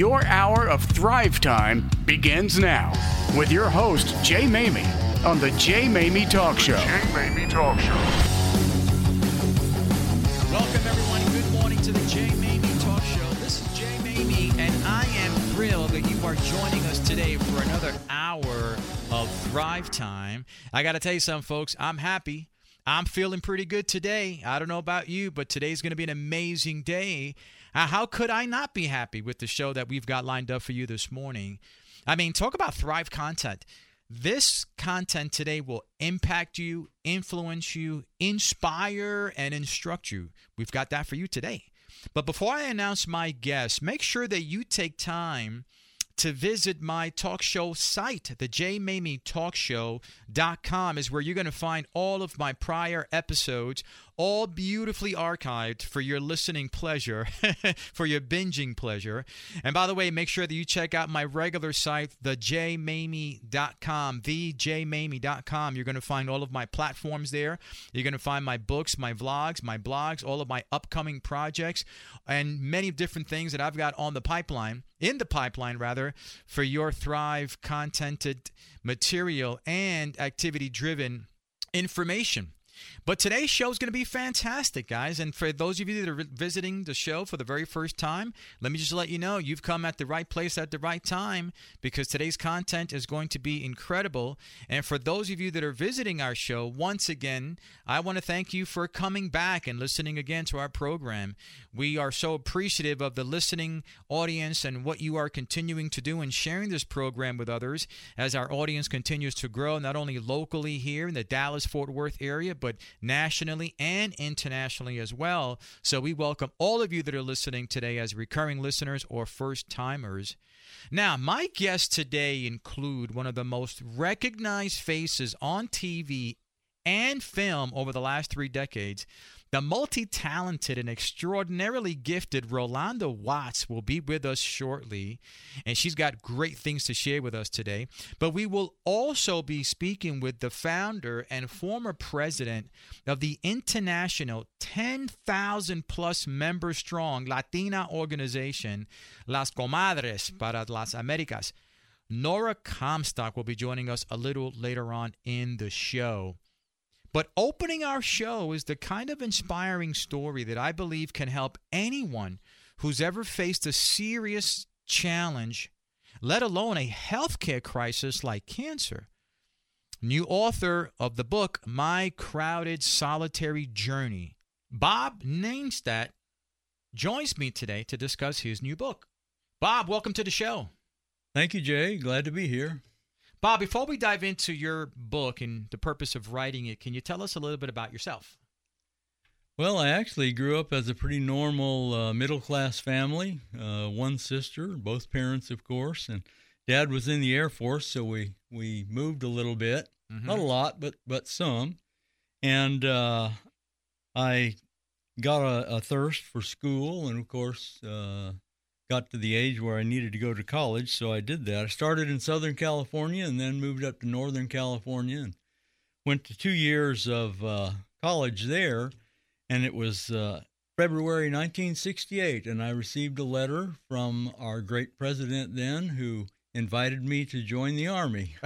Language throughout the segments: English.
Your hour of Thrive Time begins now with your host, Jay Maymi, on the Jay Maymi Talk Show. Jay Maymi Talk Show. Welcome, everyone. Good morning to the Jay Maymi Talk Show. This is Jay Maymi, and I am thrilled that you are joining us today for another hour of Thrive Time. I got to tell you something, folks. I'm happy. I'm feeling pretty good today. I don't know about you, but today's going to be an amazing day. How could I not be happy with the show that we've got lined up for you this morning? I mean, talk about Thrive content. This content today will impact you, influence you, inspire, and instruct you. We've got that for you today. But before I announce my guest, make sure that you take time to visit my talk show site. The jmamietalkshow.com is where you're going to find all of my prior episodes, all beautifully archived for your listening pleasure, for your binging pleasure. And by the way, make sure that you check out my regular site, thejmamie.com, thejmamie.com. You're going to find all of my platforms there. You're going to find my books, my vlogs, my blogs, all of my upcoming projects, and many different things that I've got on the pipeline, in the pipeline rather, for your Thrive contented material and activity driven information. But today's show is going to be fantastic, guys. And for those of you that are visiting the show for the very first time, let me just let you know you've come at the right place at the right time because today's content is going to be incredible. And for those of you that are visiting our show, once again, I want to thank you for coming back and listening again to our program. We are so appreciative of the listening audience and what you are continuing to do and sharing this program with others as our audience continues to grow, not only locally here in the Dallas Fort Worth area, but nationally and internationally as well. So we welcome all of you that are listening today as recurring listeners or first timers. Now, my guests today include one of the most recognized faces on TV and film over the last three decades. The multi talented and extraordinarily gifted Rolonda Watts will be with us shortly, and she's got great things to share with us today. But we will also be speaking with the founder and former president of the international 10,000 plus member strong Latina organization, Las Comadres para las Americas. Nora Comstock will be joining us a little later on in the show. But opening our show is the kind of inspiring story that I believe can help anyone who's ever faced a serious challenge, let alone a healthcare crisis like cancer. New author of the book, My Crowded Solitary Journey, Bob Nainstadt, joins me today to discuss his new book. Bob, welcome to the show. Thank you, Jay. Glad to be here. Bob, before we dive into your book and the purpose of writing it, can you tell us a little bit about yourself? Well, I actually grew up as a pretty normal uh, middle class family. Uh, one sister, both parents, of course, and dad was in the Air Force, so we, we moved a little bit. Mm-hmm. Not a lot, but, but some. And uh, I got a, a, thirst for school, and of course, uh, got to the age where I needed to go to college, so I did that. I started in Southern California and then moved up to Northern California and went to two years of uh, college there. And it was uh, February 1968, and I received a letter from our great president then who invited me to join the Army.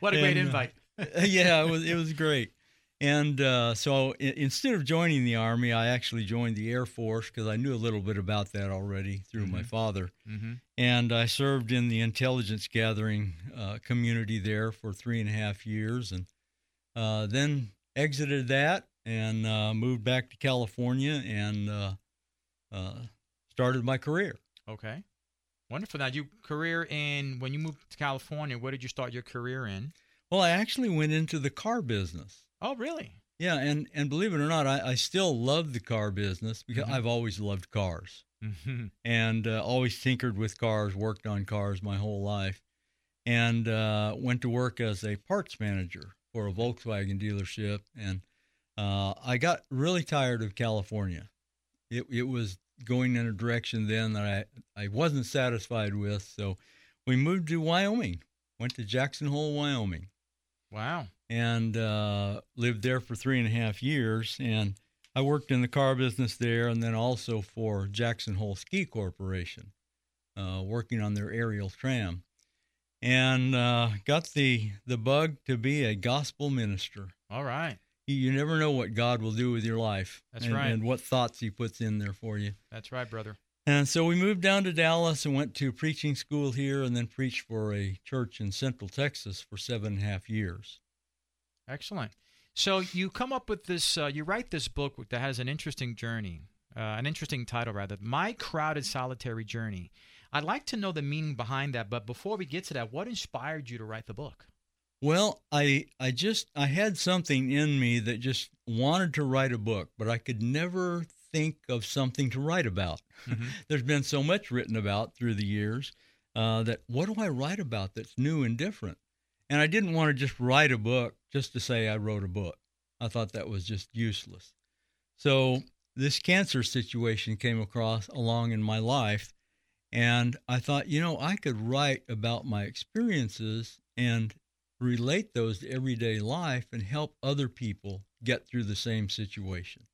what a great and, uh, invite. Yeah, it was, it was great. And uh, so I- instead of joining the Army, I actually joined the Air Force because I knew a little bit about that already through mm-hmm. my father. Mm-hmm. And I served in the intelligence gathering uh, community there for three and a half years and uh, then exited that and uh, moved back to California and uh, uh, started my career. Okay. Wonderful. Now, you career in when you moved to California, where did you start your career in? Well, I actually went into the car business. Oh, really? Yeah, and and believe it or not, I, I still love the car business because mm-hmm. I've always loved cars mm-hmm. and uh, always tinkered with cars, worked on cars my whole life, and uh, went to work as a parts manager for a Volkswagen dealership. And uh, I got really tired of California. It it was going in a direction then that I I wasn't satisfied with, so we moved to Wyoming. Went to Jackson Hole, Wyoming. Wow and uh, lived there for three and a half years. And I worked in the car business there, and then also for Jackson Hole Ski Corporation, uh, working on their aerial tram, and uh, got the the bug to be a gospel minister. All right. You, you never know what God will do with your life. That's and, right. And what thoughts He puts in there for you. That's right, brother. And so we moved down to Dallas and went to preaching school here, and then preached for a church in Central Texas for seven and a half years. Excellent. So you come up with this, uh, you write this book that has an interesting journey, uh, an interesting title rather, My Crowded Solitary Journey. I'd like to know the meaning behind that, but before we get to that, what inspired you to write the book? Well, I I just I had something in me that just wanted to write a book, but I could never think of something to write about. Mm-hmm. There's been so much written about through the years uh, that what do I write about that's new and different? And I didn't want to just write a book just to say I wrote a book. I thought that was just useless. So this cancer situation came across along in my life, and I thought, you know, I could write about my experiences and relate those to everyday life and help other people get through the same situation.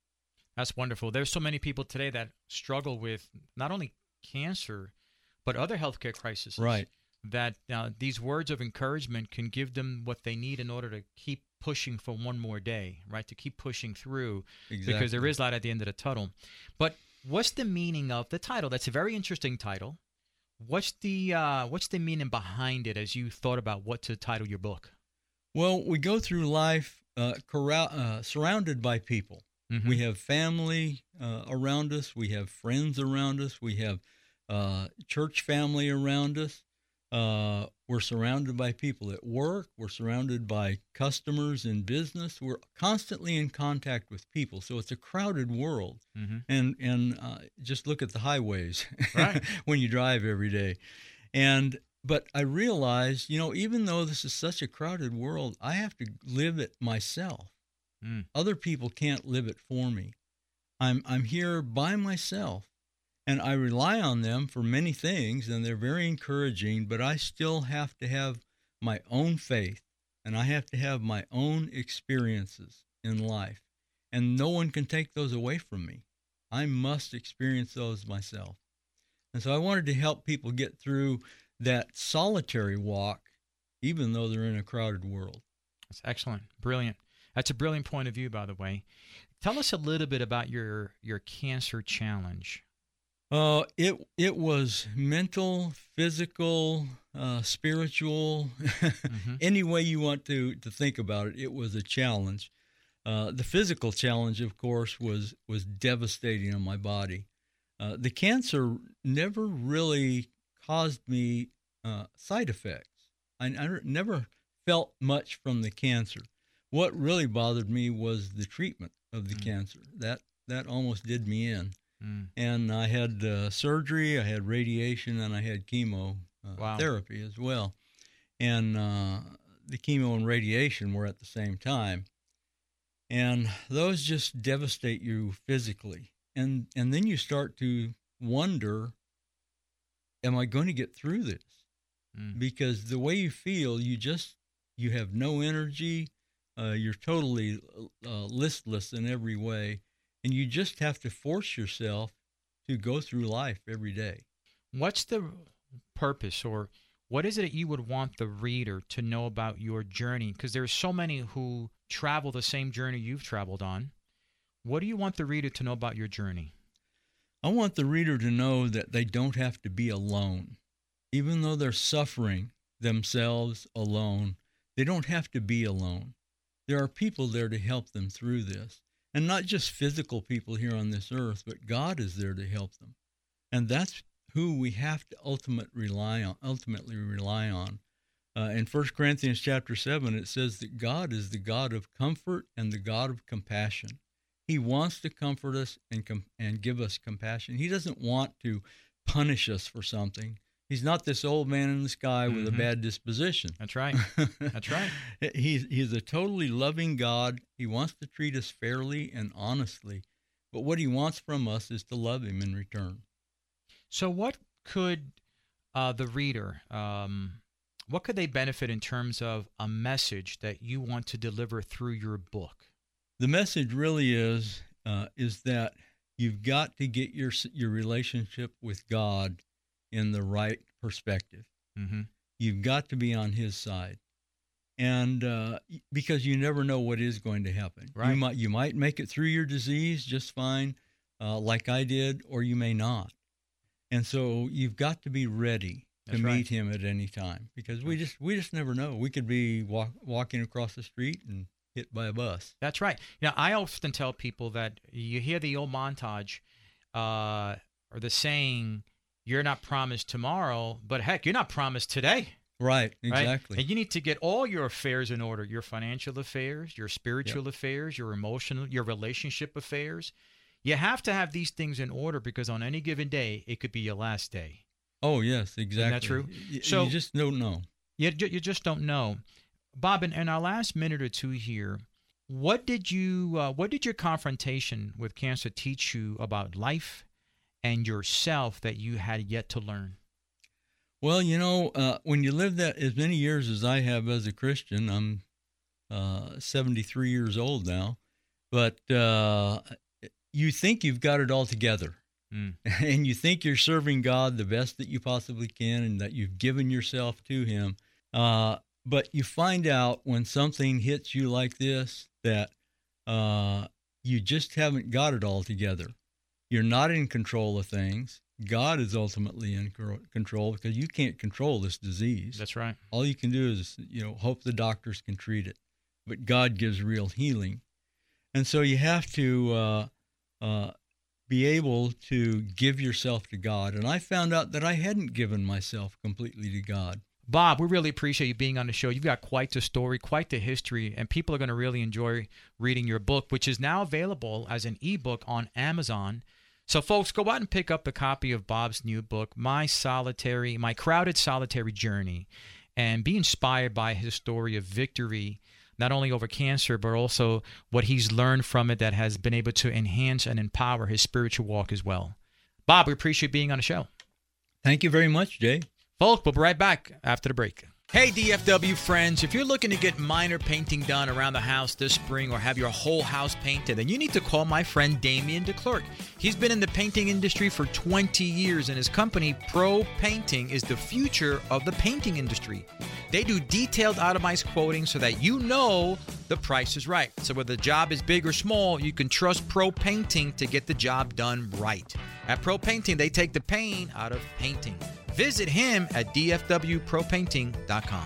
That's wonderful. There's so many people today that struggle with not only cancer, but other healthcare crises. Right. That uh, these words of encouragement can give them what they need in order to keep pushing for one more day, right? To keep pushing through Exactly. because there is light at the end of the tunnel. But what's the meaning of the title? That's a very interesting title. What's the uh, what's the meaning behind it as you thought about what to title your book? Well, we go through life uh, corral, uh, surrounded by people. Mhm. We have family uh, around us. We have friends around us. We have uh, church family around us. Uh, we're surrounded by people at work. We're surrounded by customers in business. We're constantly in contact with people. So it's a crowded world. Mhm. And and uh, just look at the highways Right. when you drive every day. And but I realized, you know, even though this is such a crowded world, I have to live it myself. Mm. Other people can't live it for me. I'm I'm here by myself and I rely on them for many things and they're very encouraging, but I still have to have my own faith and I have to have my own experiences in life. And no one can take those away from me. I must experience those myself. And so I wanted to help people get through that solitary walk even though they're in a crowded world. That's excellent. Brilliant. That's a brilliant point of view, by the way. Tell us a little bit about your your cancer challenge. Uh, it it was mental, physical, uh, spiritual, any way you want to to think about it. It was a challenge. Uh, the physical challenge, of course, was was devastating on my body. Uh, the cancer never really caused me uh, side effects. I, I never felt much from the cancer. What really bothered me was the treatment of the Mm. cancer. That that almost did me in Mm. and I had uh, surgery, I had radiation, and I had chemo uh, Wow. therapy as well. And uh, the chemo and radiation were at the same time, and those just devastate you physically. And and then you start to wonder, am I going to get through this? Mm. Because the way you feel, you just you have no energy. Uh, you're totally uh, listless in every way and you just have to force yourself to go through life every day. What's the purpose or what is it that you would want the reader to know about your journey? Because there's so many who travel the same journey you've traveled on. What do you want the reader to know about your journey? I want the reader to know that they don't have to be alone. Even though they're suffering themselves alone, they don't have to be alone. There are people there to help them through this. And not just physical people here on this earth, but God is there to help them. And that's who we have to ultimate rely on, ultimately rely on. Uh, in 1 Corinthians chapter 7, it says that God is the God of comfort and the God of compassion. He wants to comfort us and, com- and give us compassion. He doesn't want to punish us for something. He's not this old man in the sky with a Mhm. bad disposition. That's right. That's right. He's, he's a totally loving God. He wants to treat us fairly and honestly. But what he wants from us is to love him in return. So, what could uh, the reader, um, what could they benefit in terms of a message that you want to deliver through your book? The message really is uh, is that you've got to get your your relationship with God in the right perspective. Mm-hmm. You've got to be on His side, and uh, because you never know what is going to happen. Right. You might you might make it through your disease just fine, uh, like I did, or you may not. And so you've got to be ready That's to right. meet Him at any time because we just we just never know. We could be walk, walking across the street and hit by a bus. That's right. You know, I often tell people that you hear the old montage uh, or the saying, "You're not promised tomorrow," but heck, you're not promised today. Right. right? Exactly. And you need to get all your affairs in order: your financial affairs, your spiritual affairs, your emotional, your relationship affairs. You have to have these things in order because on any given day, it could be your last day. Oh yes, exactly. That's true? Y- So- you just don't know. You, you just don't know. Bob, in, in our last minute or two here, what did you uh, what did your confrontation with cancer teach you about life and yourself that you had yet to learn? Well, you know, uh, when you live that as many years as I have as a Christian, I'm uh, 73 years old now, but uh, you think you've got it all together. Mm. And you think you're serving God the best that you possibly can and that you've given yourself to Him. Uh, but you find out when something hits you like this that uh, you just haven't got it all together. You're not in control of things. God is ultimately in control because you can't control this disease. That's right. All you can do is, you know, hope the doctors can treat it. But God gives real healing. And so you have to uh, uh, be able to give yourself to God. And I found out that I hadn't given myself completely to God. Bob, we really appreciate you being on the show. You've got quite the story, quite the history, and people are going to really enjoy reading your book, which is now available as an ebook on Amazon. So, folks, go out and pick up a copy of Bob's new book, My Solitary, My Crowded Solitary Journey, and be inspired by his story of victory, not only over cancer, but also what he's learned from it that has been able to enhance and empower his spiritual walk as well. Bob, we appreciate being on the show. Thank you very much, Jay. Folks, we'll be right back after the break. Hey, DFW friends, if you're looking to get minor painting done around the house this spring or have your whole house painted, then you need to call my friend Damien DeClerc. He's been in the painting industry for 20 years, and his company, Pro Painting, is the future of the painting industry. They do detailed itemized quoting so that you know the price is right. So whether the job is big or small, you can trust Pro Painting to get the job done right. At Pro Painting, they take the pain out of painting. Visit him at dfwpropainting.com.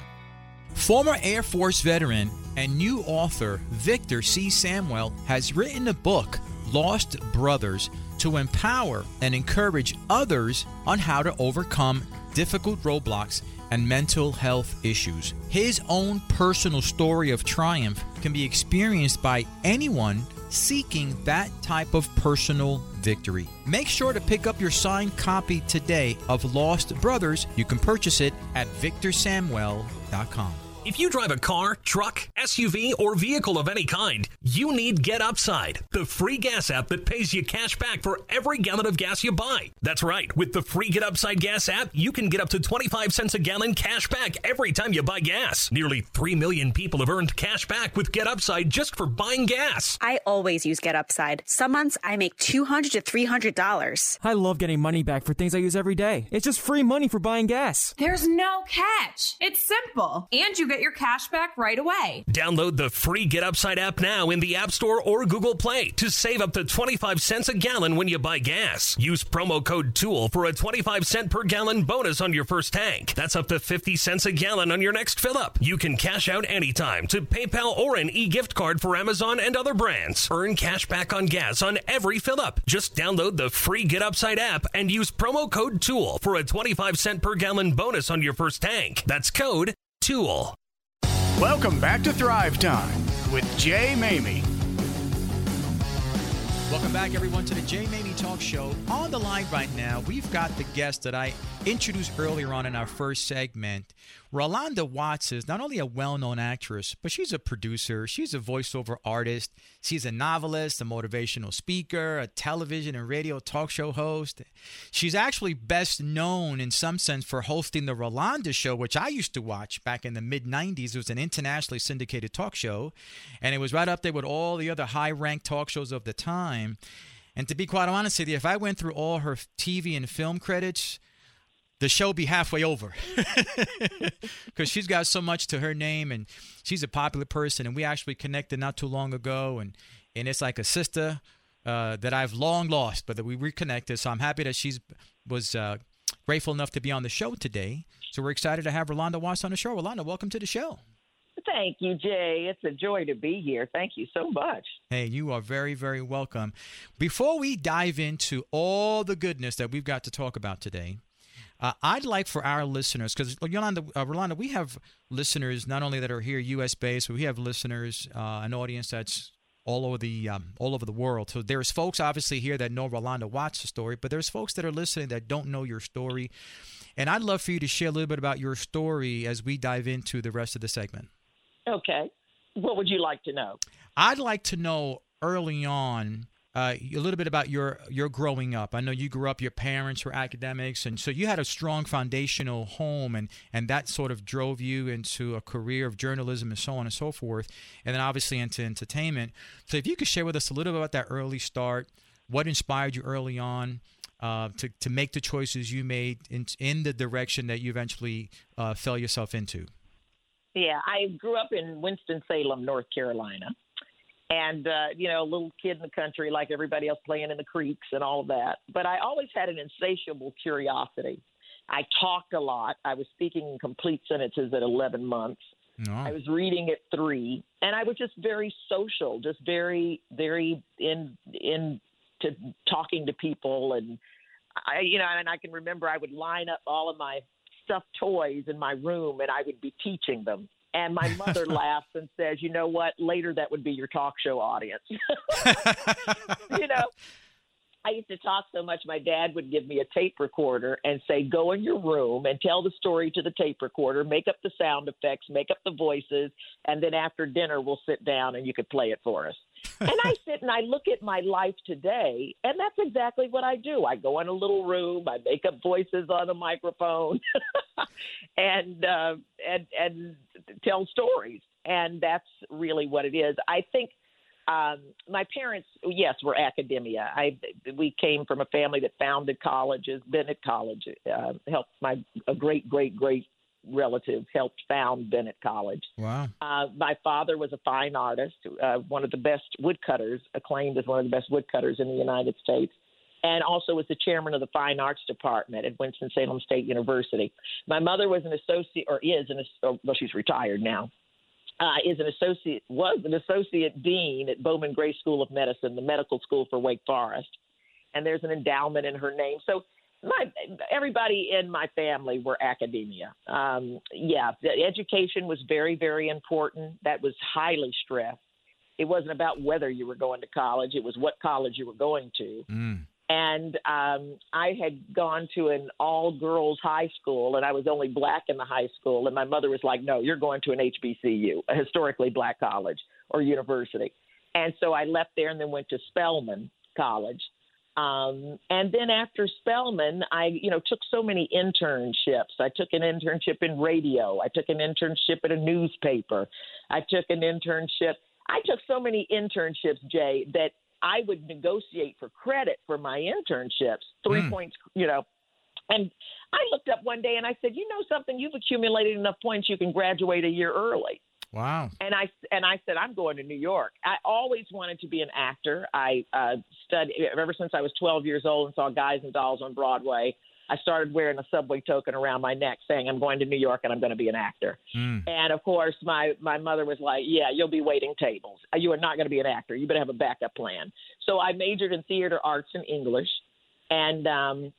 Former Air Force veteran and new author Victor C. Samwell has written a book, Lost Brothers, to empower and encourage others on how to overcome difficult roadblocks and mental health issues. His own personal story of triumph can be experienced by anyone seeking that type of personal victory. Make sure to pick up your signed copy today of Lost Brothers. You can purchase it at victorsamwell.com. If you drive a car, truck, SUV, or vehicle of any kind, you need Get Upside, the free gas app that pays you cash back for every gallon of gas you buy. That's right. With the free Get Upside gas app, you can get up to 25 cents a gallon cash back every time you buy gas. Nearly 3 million people have earned cash back with Get Upside just for buying gas. I always use Get Upside. Some months I make 200 to $300. I love getting money back for things I use every day. It's just free money for buying gas. There's no catch. It's simple. And you get your cash back right away. Download the free Get Upside app now in the App Store or Google Play to save up to 25 cents a gallon when you buy gas. Use promo code TOOL for a 25 cent per gallon bonus on your first tank. That's up to 50 cents a gallon on your next fill up. You can cash out anytime to PayPal or an e gift card for Amazon and other brands. Earn cash back on gas on every fill up. Just download the free Get Upside app and use promo code TOOL for a 25 cent per gallon bonus on your first tank. That's code TOOL. Welcome back to Thrive Time with Jay Maymi. Welcome back, everyone, to the Jay Maymi Talk Show. On the line right now, we've got the guest that I introduced earlier on in our first segment. Rolonda Watts is not only a well known actress, but she's a producer, she's a voiceover artist, she's a novelist, a motivational speaker, a television and radio talk show host. She's actually best known in some sense for hosting the Rolonda Show, which I used to watch back in the mid 90s. It was an internationally syndicated talk show, and it was right up there with all the other high ranked talk shows of the time. And to be quite honest with you, if I went through all her TV and film credits, the show be halfway over. Because she's got so much to her name and she's a popular person and we actually connected not too long ago and and it's like a sister uh, that I've long lost but that we reconnected. So I'm happy that she's was uh, grateful enough to be on the show today. So we're excited to have Rolonda Watts on the show. Rolonda welcome to the show Thank you, Jay. It's a joy to be here. Thank you so much. Hey, you are very, very welcome. Before we dive into all the goodness that we've got to talk about today, uh, I'd like for our listeners, because Yolanda, uh, Rolonda, we have listeners not only that are here U.S. based, but we have listeners, uh, an audience that's all over the um, all over the world. So there's folks obviously here that know Rolonda Watts' story, but there's folks that are listening that don't know your story, and I'd love for you to share a little bit about your story as we dive into the rest of the segment. Okay. What would you like to know? I'd like to know early on uh, a little bit about your your growing up. I know you grew up; your parents were academics, and so you had a strong foundational home, and and that sort of drove you into a career of journalism and so on and so forth, and then obviously into entertainment. So, if you could share with us a little bit about that early start, what inspired you early on. Uh, to, to make the choices you made in, in the direction that you eventually uh, fell yourself into. Yeah, I grew up in Winston-Salem, North Carolina. And, uh, you know, a little kid in the country like everybody else playing in the creeks and all of that. But I always had an insatiable curiosity. I talked a lot. I was speaking in complete sentences at 11 months. No. I was reading at three, and I was just very social, just very, very in in to talking to people, and I, you know, and I can remember I would line up all of my stuffed toys in my room and I would be teaching them. And my mother laughs and says, "You know what? Later that would be your talk show audience." you know, I used to talk so much, my dad would give me a tape recorder and say, Go in your room and tell the story to the tape recorder, make up the sound effects, make up the voices, and then after dinner, we'll sit down and you could play it for us. and I sit and I look at my life today, and that's exactly what I do. I go in a little room, I make up voices on a microphone, and uh, and and tell stories, and that's really what it is. I think um, my parents, yes, were academia. I we came from a family that founded colleges. Bennett College uh, helped my a great great great relative helped found Bennett College. Wow. Uh, my father was a fine artist, uh, one of the best woodcutters, acclaimed as one of the best woodcutters in the United States, and also was the chairman of the fine arts department at Winston Salem State University. My mother was an associate, or is an well, she's retired now uh, is an associate was an associate dean at Bowman Gray School of Medicine, the medical school for Wake Forest, and there's an endowment in her name. So my everybody in my family were academia. Um, yeah, education was very very important. That was highly stressed. It wasn't about whether you were going to college; it was what college you were going to. Mm and um, I had gone to an all girls high school, and I was only black in the high school. And my mother was like, "No, you're going to an HBCU, a historically black college or university." And so I left there and then went to Spelman College. Um, and then after Spelman, I you know took so many internships. I took an internship in radio. I took an internship at a newspaper. I took an internship. I took so many internships, Jay, that I would negotiate for credit for my internships, three mm. points, you know. And I looked up one day and I said, "You know something? You've accumulated enough points you can graduate a year early." Wow. And I and I said, "I'm going to New York." I always wanted to be an actor. I uh, studied ever since I was 12 years old and saw Guys and Dolls on Broadway. I started wearing a subway token around my neck saying I'm going to New York and I'm going to be an actor. Mm. And of course, my my mother was like, "Yeah, you'll be waiting tables. You are not going to be an actor. You better have a backup plan." So I majored in theater arts and English, and um,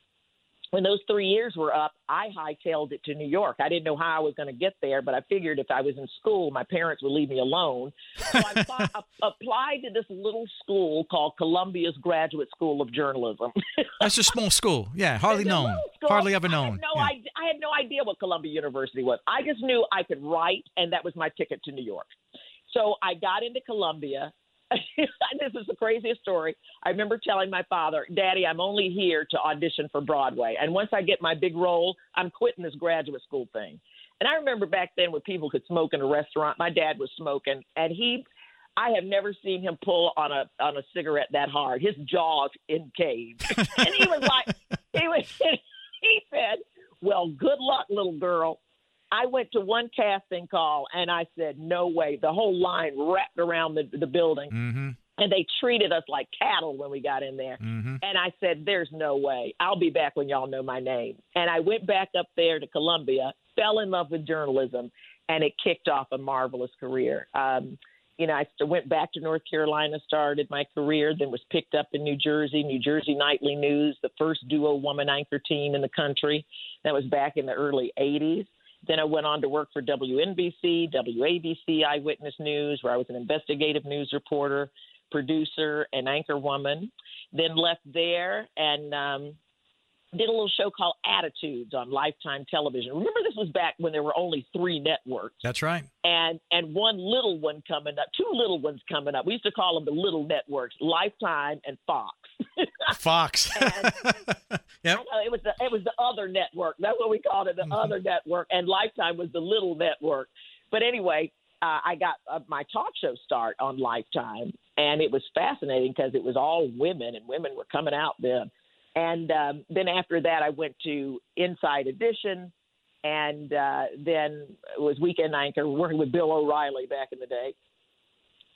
when those three years were up, I hightailed it to New York. I didn't know how I was going to get there, but I figured if I was in school, my parents would leave me alone. So I applied, applied to this little school called Columbia's Graduate School of Journalism. That's a small school. Yeah, hardly known. Hardly ever known. I had, no yeah. I had no idea what Columbia University was. I just knew I could write, and that was my ticket to New York. So I got into Columbia. this is the craziest story. I remember telling my father, Daddy, I'm only here to audition for Broadway. And once I get my big role, I'm quitting this graduate school thing. And I remember back then when people could smoke in a restaurant, my dad was smoking, and he I have never seen him pull on a on a cigarette that hard. His jaws in encaved. and he was like he was he said, Well, good luck, little girl. I went to one casting call and I said, no way. The whole line wrapped around the, the building. Mm-hmm. And they treated us like cattle when we got in there. Mm-hmm. And I said, there's no way. I'll be back when y'all know my name. And I went back up there to Columbia, fell in love with journalism, and it kicked off a marvelous career. Um, you know, I went back to North Carolina, started my career, then was picked up in New Jersey, New Jersey Nightly News, the first duo woman anchor team in the country. That was back in the early 80s. Then I went on to work for WNBC, WABC Eyewitness News, where I was an investigative news reporter, producer, and anchor woman. Then left there and um, did a little show called Attitudes on Lifetime Television. Remember, this was back when there were only three networks. That's right. And and one little one coming up, two little ones coming up. We used to call them the little networks, Lifetime and Fox. Fox. And- yep. Know, it was the it was the other network. That's what we called it, the other network. And Lifetime was the little network. But anyway, uh, I got uh, my talk show start on Lifetime, and it was fascinating because it was all women, and women were coming out then. And um, then after that, I went to Inside Edition, and uh, then it was Weekend Anchor, working with Bill O'Reilly back in the day,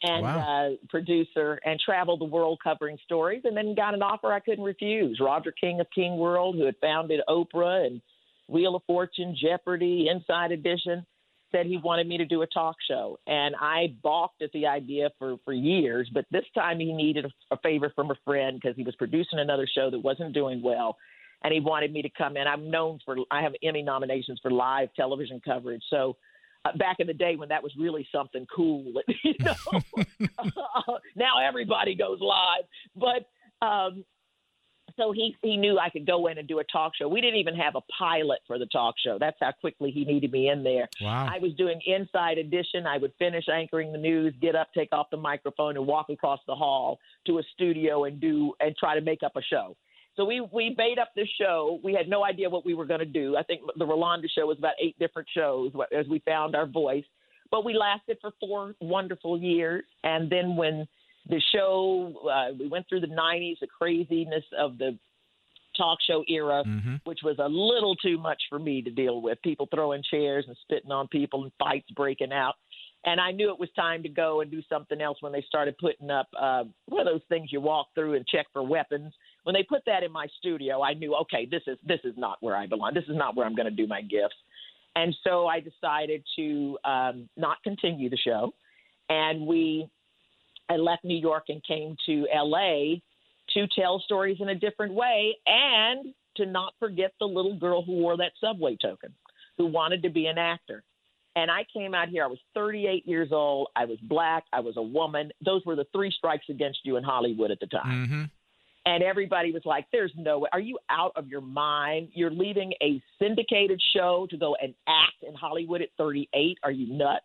and Wow. uh, producer, and traveled the world covering stories, and then got an offer I couldn't refuse. Roger King of King World, who had founded Oprah and Wheel of Fortune, Jeopardy, Inside Edition, said he wanted me to do a talk show, and I balked at the idea for for years. But this time he needed a, a favor from a friend because he was producing another show that wasn't doing well, and he wanted me to come in. I'm known for I have Emmy nominations for live television coverage, so. Uh, back in the day when that was really something cool, you know. now everybody goes live, but um, so he he knew I could go in and do a talk show. We didn't even have a pilot for the talk show. That's how quickly he needed me in there. Wow. I was doing inside edition. I would finish anchoring the news, get up, take off the microphone, and walk across the hall to a studio and do and try to make up a show. So we we made up this show. We had no idea what we were going to do. I think the Rolonda show was about eight different shows as we found our voice. But we lasted for four wonderful years, and then when the show uh, we went through the 90s, the craziness of the talk show era, mm-hmm. which was a little too much for me to deal with. People throwing chairs and spitting on people and fights breaking out. And I knew it was time to go and do something else when they started putting up uh, one of those things you walk through and check for weapons. When they put that in my studio, I knew, okay, this is this is not where I belong. This is not where I'm going to do my gifts. And so I decided to um, not continue the show, and we I left New York and came to L.A. to tell stories in a different way and to not forget the little girl who wore that subway token, who wanted to be an actor. And I came out here, I was 38 years old. I was black. I was a woman. Those were the three strikes against you in Hollywood at the time. Mm-hmm. And everybody was like, there's no way. Are you out of your mind? You're leaving a syndicated show to go and act in Hollywood at 38. Are you nuts?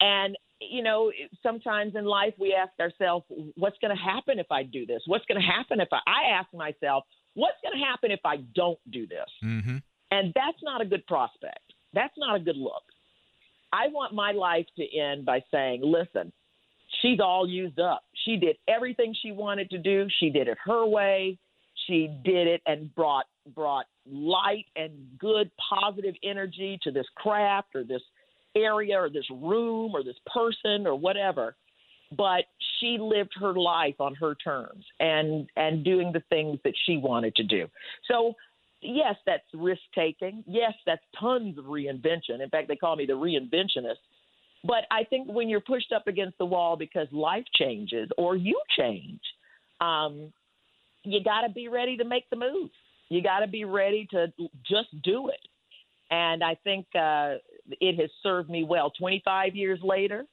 And, you know, sometimes in life we ask ourselves, what's going to happen if I do this? What's going to happen if I, I ask myself, what's going to happen if I don't do this? Mm-hmm. And that's not a good prospect. That's not a good look. I want my life to end by saying, listen, she's all used up. She did everything she wanted to do. She did it her way. She did it and brought brought light and good positive energy to this craft or this area or this room or this person or whatever. But she lived her life on her terms and and doing the things that she wanted to do. So yes, that's risk taking. Yes, that's tons of reinvention. In fact, they call me the reinventionist. But I think when you're pushed up against the wall because life changes or you change, um, you got to be ready to make the move. You got to be ready to just do it. And I think uh, it has served me well. 25 years later,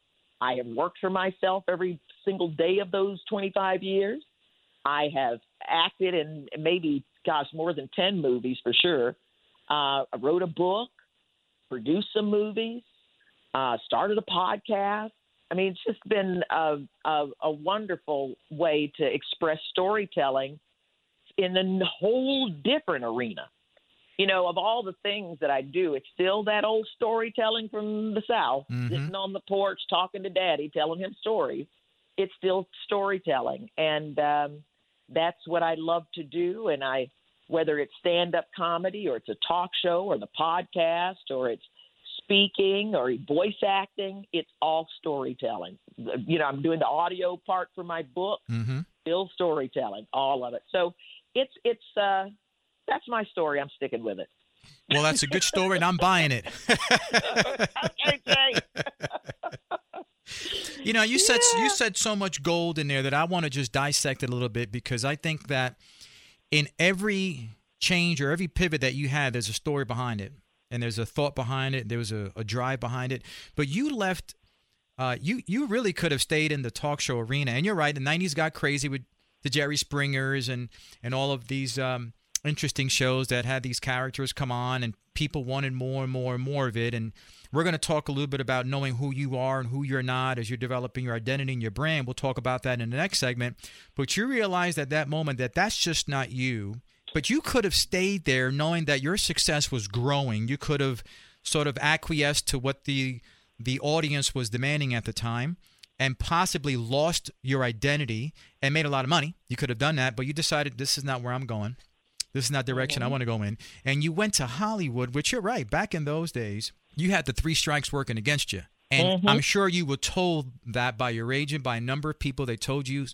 I have worked for myself every single day of those 25 years. I have acted in maybe, gosh, more than 10 movies for sure. Uh, I wrote a book, produced some movies, uh, started a podcast. I mean, it's just been a, a, a wonderful way to express storytelling in a whole different arena. You know, of all the things that I do, it's still that old storytelling from the South, Mhm. sitting on the porch talking to daddy, telling him stories. It's still storytelling. And um, that's what I love to do. And I, whether it's stand up comedy or it's a talk show or the podcast or it's speaking or voice acting, it's all storytelling. You know, I'm doing the audio part for my book, Mm-hmm. still storytelling, all of it. So it's it's uh that's my story. I'm sticking with it. Well, that's a good story, and I'm buying it. okay, You know, you said you said so much gold in there that I want to just dissect it a little bit because I think that in every change or every pivot that you had, there's a story behind it, and there's a thought behind it. There was a, a drive behind it. But you left. Uh, you you really could have stayed in the talk show arena, and you're right. The '90s got crazy with the Jerry Springers and and all of these um, interesting shows that had these characters come on, and people wanted more and more and more of it. And we're going to talk a little bit about knowing who you are and who you're not as you're developing your identity and your brand. We'll talk about that in the next segment. But you realized at that moment that that's just not you. But you could have stayed there knowing that your success was growing. You could have sort of acquiesced to what the the audience was demanding at the time and possibly lost your identity and made a lot of money. You could have done that, but you decided this is not where I'm going. This is not the direction I mm-hmm. want to go in. And you went to Hollywood, which you're right. Back in those days, you had the three strikes working against you. And mm-hmm. I'm sure you were told that by your agent, by a number of people. They told you,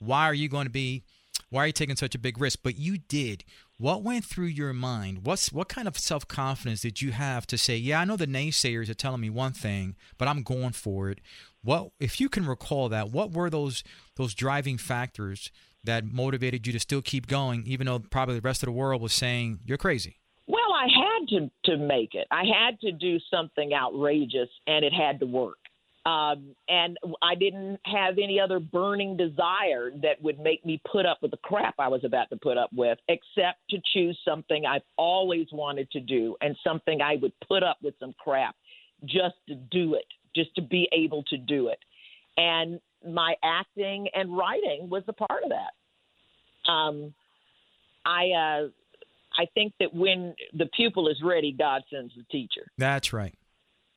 why are you going to be, why are you taking such a big risk? But you did. What went through your mind? What's what kind of self confidence did you have to say, yeah, I know the naysayers are telling me one thing, but I'm going for it. What if you can recall that? What were those those driving factors that motivated you to still keep going, even though probably the rest of the world was saying you're crazy? Well, I had to to make it. I had to do something outrageous, and it had to work. Um, and I didn't have any other burning desire that would make me put up with the crap I was about to put up with, except to choose something I've always wanted to do and something I would put up with some crap just to do it, just to be able to do it. And my acting and writing was a part of that. Um, I uh, I think that when the pupil is ready, God sends the teacher. That's right.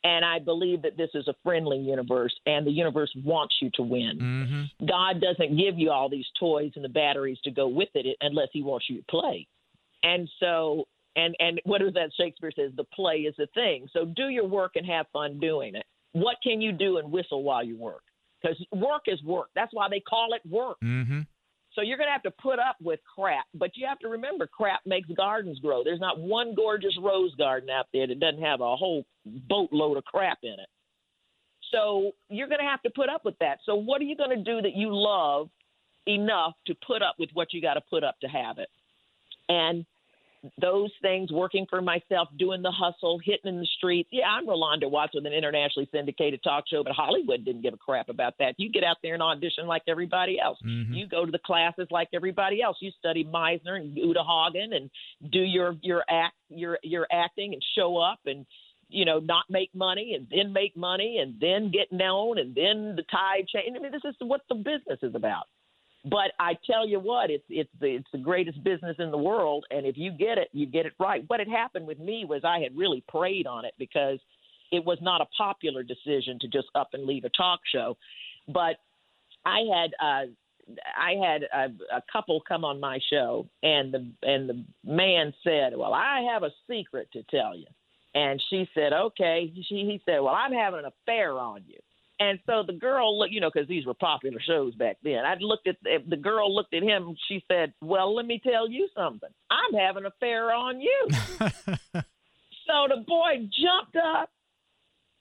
And I believe that this is a friendly universe, and the universe wants you to win. Mm-hmm. God doesn't give you all these toys and the batteries to go with it unless He wants you to play. And so, and and what is that Shakespeare says? The play is the thing. So do your work and have fun doing it. What can you do and whistle while you work? Because work is work. That's why they call it work. Mm-hmm. So you're going to have to put up with crap, but you have to remember crap makes gardens grow. There's not one gorgeous rose garden out there that doesn't have a whole boatload of crap in it. So you're going to have to put up with that. So what are you going to do that you love enough to put up with what you got to put up to have it? And those things, working for myself, doing the hustle, hitting in the streets. Yeah, I'm Rolonda Watts with an internationally syndicated talk show, but Hollywood didn't give a crap about that. You get out there and audition like everybody else. Mhm. You go to the classes like everybody else. You study Meisner and Uta Hagen and do your your act your your acting and show up and you know not make money and then make money and then get known and then the tide change. I mean, this is what the business is about. But I tell you what, it's it's the it's the greatest business in the world, and if you get it, you get it right. What had happened with me was I had really prayed on it because it was not a popular decision to just up and leave a talk show, but I had uh, I had a, a couple come on my show, and the and the man said, "Well, I have a secret to tell you," and she said, "Okay." She he said, "Well, I'm having an affair on you." And so the girl looked, you know, because these were popular shows back then. I looked at the, the girl looked at him. She said, "Well, let me tell you something. I'm having an affair on you." so the boy jumped up,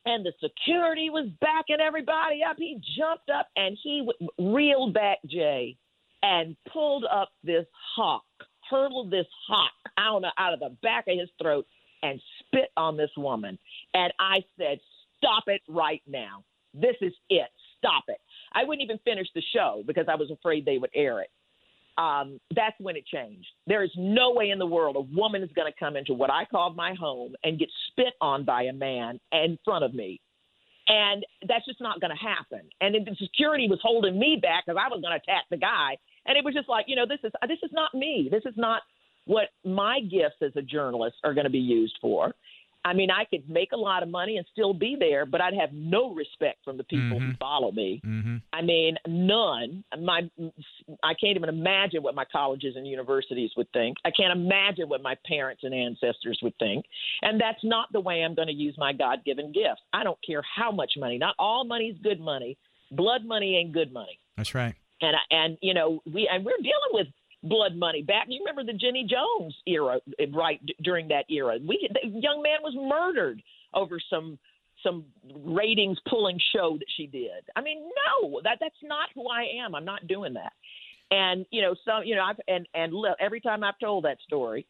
and the security was backing everybody up. He jumped up and he w- reeled back Jay and pulled up this hawk, hurdled this hawk I don't know, out of the back of his throat and spit on this woman. And I said, Stop it right now. This is it. Stop it. I wouldn't even finish the show because I was afraid they would air it. Um, that's when it changed. There is no way in the world a woman is going to come into what I called my home and get spit on by a man in front of me. And that's just not going to happen. And then the security was holding me back because I was going to attack the guy. And it was just like, you know, this is this is not me. This is not what my gifts as a journalist are going to be used for. I mean, I could make a lot of money and still be there, but I'd have no respect from the people mm-hmm. who follow me. Mm-hmm. I mean, none. My, I can't even imagine what my colleges and universities would think. I can't imagine what my parents and ancestors would think. And that's not the way I'm going to use my God-given gifts. I don't care how much money. Not all money is good money. Blood money ain't good money. That's right. And and you know we and we're dealing with blood money back. You remember the Jenny Jones era, right during that era. We the young man was murdered over some some ratings pulling show that she did. I mean, no, that that's not who I am. I'm not doing that. And you know, some you know, I've and and look, every time I've told that story,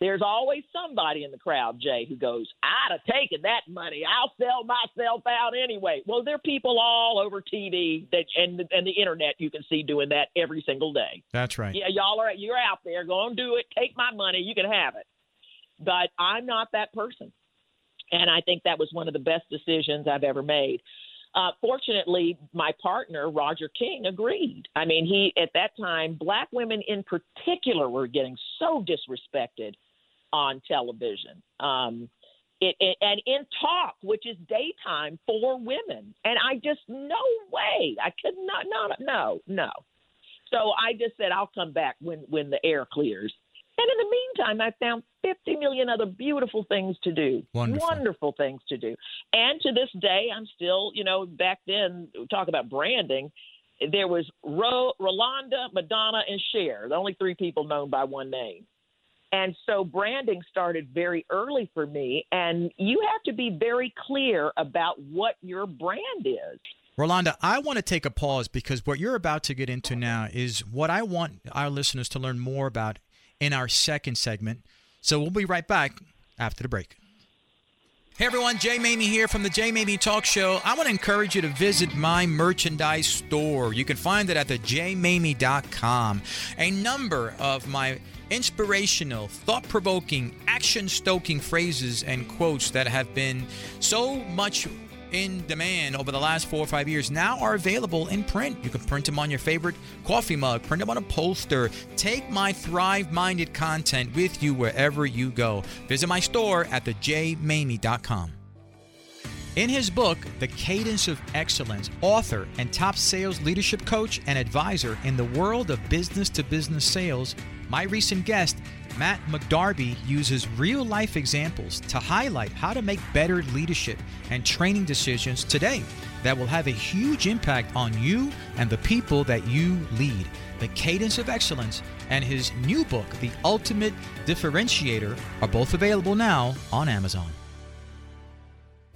there's always somebody in the crowd, Jay, who goes, I'd have taken that money. I'll sell myself out anyway. Well, there are people all over TV that and and the internet you can see doing that every single day. That's right. Yeah, y'all are you're out there. Go and do it. Take my money. You can have it. But I'm not that person. And I think that was one of the best decisions I've ever made. Uh, fortunately, my partner Roger King agreed. I mean, he at that time, black women in particular were getting so disrespected on television. Um, it, it, and in talk, which is daytime for women. And I just, no way. I could not, no, no, no. So I just said, I'll come back when, when the air clears. And in the meantime, I found 50 million other beautiful things to do. Wonderful. Wonderful things to do. And to this day, I'm still, you know, back then, talk about branding. There was Ro, Rolonda, Madonna, and Cher, the only three people known by one name. And so branding started very early for me. And you have to be very clear about what your brand is. Rolonda, I want to take a pause because what you're about to get into now is what I want our listeners to learn more about in our second segment. So we'll be right back after the break. Hey everyone, Jay Maymi here from the Jay Maymi Talk Show. I want to encourage you to visit my merchandise store. You can find it at the jaymaymi.com. A number of my inspirational, thought provoking, action stoking phrases and quotes that have been so much in demand over the last four or five years now are available in print. You can print them on your favorite coffee mug, print them on a poster. Take my Thrive Minded content with you wherever you go. Visit my store at thejaymaymi.com. In his book, The Cadence of Excellence, author and top sales leadership coach and advisor in the world of business to business sales, my recent guest, Matt McDarby, uses real life examples to highlight how to make better leadership and training decisions today that will have a huge impact on you and the people that you lead. The Cadence of Excellence and his new book, The Ultimate Differentiator, are both available now on Amazon.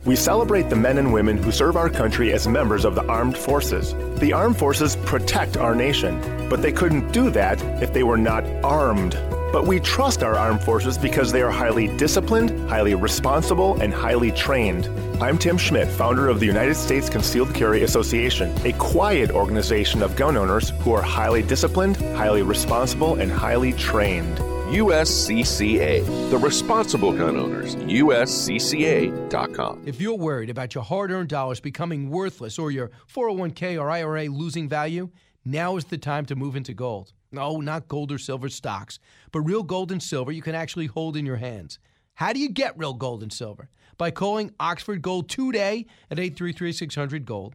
We celebrate the men and women who serve our country as members of the armed forces. The armed forces protect our nation, but they couldn't do that if they were not armed. But we trust our armed forces because they are highly disciplined, highly responsible, and highly trained. I'm Tim Schmidt, founder of the United States Concealed Carry Association, a quiet organization of gun owners who are highly disciplined, highly responsible, and highly trained. USCCA, the responsible gun owners, USCCA.com. If you're worried about your hard earned dollars becoming worthless or your 401k or IRA losing value, now is the time to move into gold. No, not gold or silver stocks, but real gold and silver you can actually hold in your hands. How do you get real gold and silver? By calling Oxford Gold today at 833 600 Gold.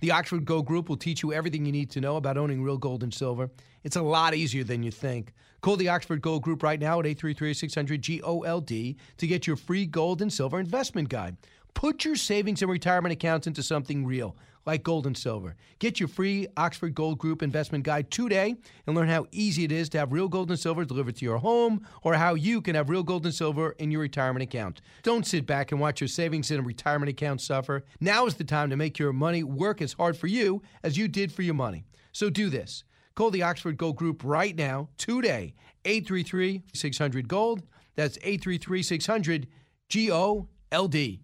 The Oxford Gold Group will teach you everything you need to know about owning real gold and silver. It's a lot easier than you think. Call the Oxford Gold Group right now at 833 600 GOLD to get your free gold and silver investment guide. Put your savings and retirement accounts into something real, like gold and silver. Get your free Oxford Gold Group investment guide today and learn how easy it is to have real gold and silver delivered to your home or how you can have real gold and silver in your retirement account. Don't sit back and watch your savings and retirement account suffer. Now is the time to make your money work as hard for you as you did for your money. So do this. Call the Oxford Gold Group right now, today, 833 600 Gold. That's 833 600 G O L D.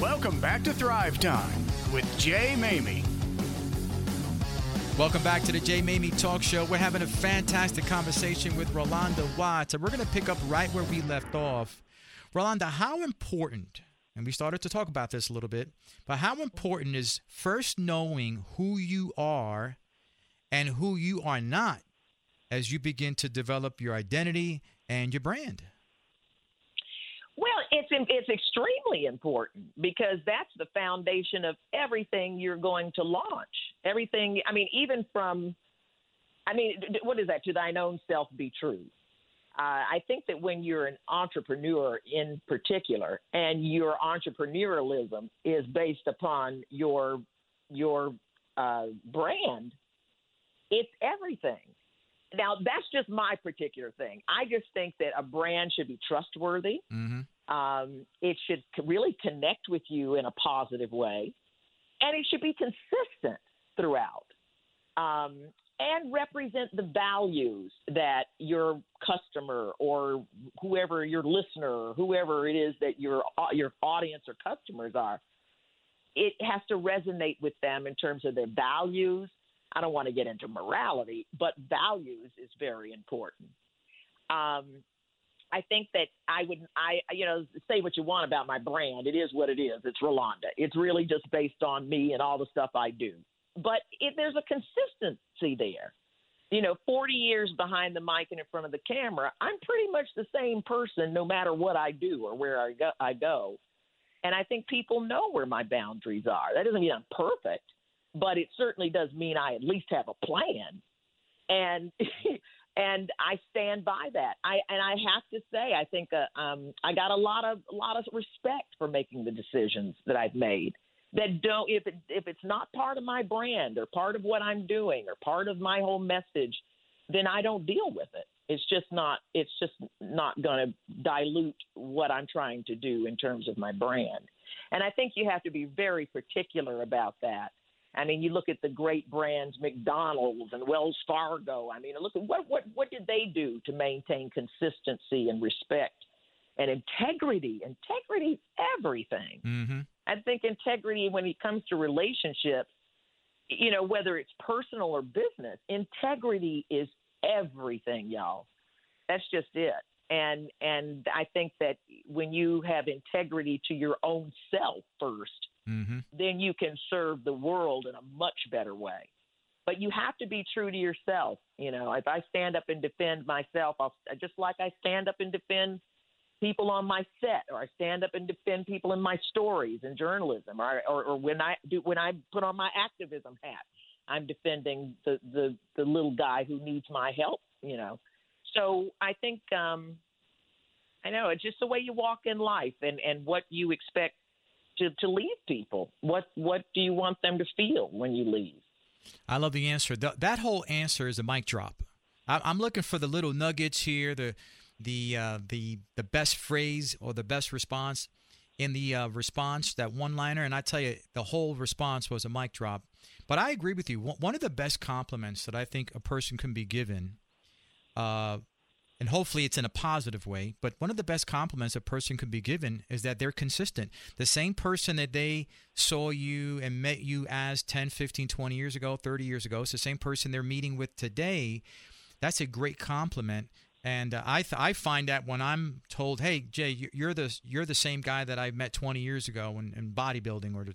Welcome back to Thrive Time with Jay Maymi. Welcome back to the Jay Maymi Talk Show. We're having a fantastic conversation with Rolonda Watts, and we're going to pick up right where we left off. Rolonda, how important, and we started to talk about this a little bit, but how important is first knowing who you are and who you are not as you begin to develop your identity and your brand? Well, it's it's extremely important because that's the foundation of everything you're going to launch. Everything. I mean, even from, I mean, what is that? To thine own self be true. Uh, I think that when you're an entrepreneur in particular, and your entrepreneurialism is based upon your your uh, brand, it's everything. Now, that's just my particular thing. I just think that a brand should be trustworthy. Mm-hmm. Um, it should really connect with you in a positive way, and it should be consistent throughout, um, and represent the values that your customer or whoever your listener or whoever it is that your your audience or customers are. It has to resonate with them in terms of their values I don't want to get into morality, but values is very important. Um, I think that I would, I, you know, say what you want about my brand. It is what it is. It's Rolonda. It's really just based on me and all the stuff I do. But if there's a consistency there, you know, 40 years behind the mic and in front of the camera, I'm pretty much the same person no matter what I do or where I go. I go. And I think people know where my boundaries are. That doesn't mean I'm perfect but it certainly does mean I at least have a plan. And and I stand by that. I and I have to say, I think uh, um, I got a lot of a lot of respect for making the decisions that I've made. That don't if it if it's not part of my brand or part of what I'm doing or part of my whole message, then I don't deal with it. It's just not it's just not going to dilute what I'm trying to do in terms of my brand. And I think you have to be very particular about that I mean, you look at the great brands, McDonald's and Wells Fargo. I mean, look at what what what did they do to maintain consistency and respect and integrity? Integrity is everything. Mm-hmm. I think integrity when it comes to relationships, you know, whether it's personal or business, integrity is everything, y'all. That's just it. And and I think that when you have integrity to your own self first, mm-hmm. then you can serve the world in a much better way. But you have to be true to yourself. You know, if I stand up and defend myself, I'll just like I stand up and defend people on my set, or I stand up and defend people in my stories and journalism, or, or, or when I do when I put on my activism hat, I'm defending the the the little guy who needs my help. You know, so I think um, I know it's just the way you walk in life and and what you expect to, to leave people? What what do you want them to feel when you leave? I love the answer. That whole answer is a mic drop. I, I'm looking for the little nuggets here, the the uh, the the best phrase or the best response in the uh, response, that one liner. And I tell you, the whole response was a mic drop. But I agree with you. One of the best compliments that I think a person can be given uh, and hopefully it's in a positive way. But one of the best compliments a person could be given is that they're consistent. The same person that they saw you and met you as 10, 15, 20 years ago, 30 years ago, it's the same person they're meeting with today. That's a great compliment. And uh, I th- I find that when I'm told, "Hey Jay, you're the you're the same guy that I met 20 years ago in, in bodybuilding or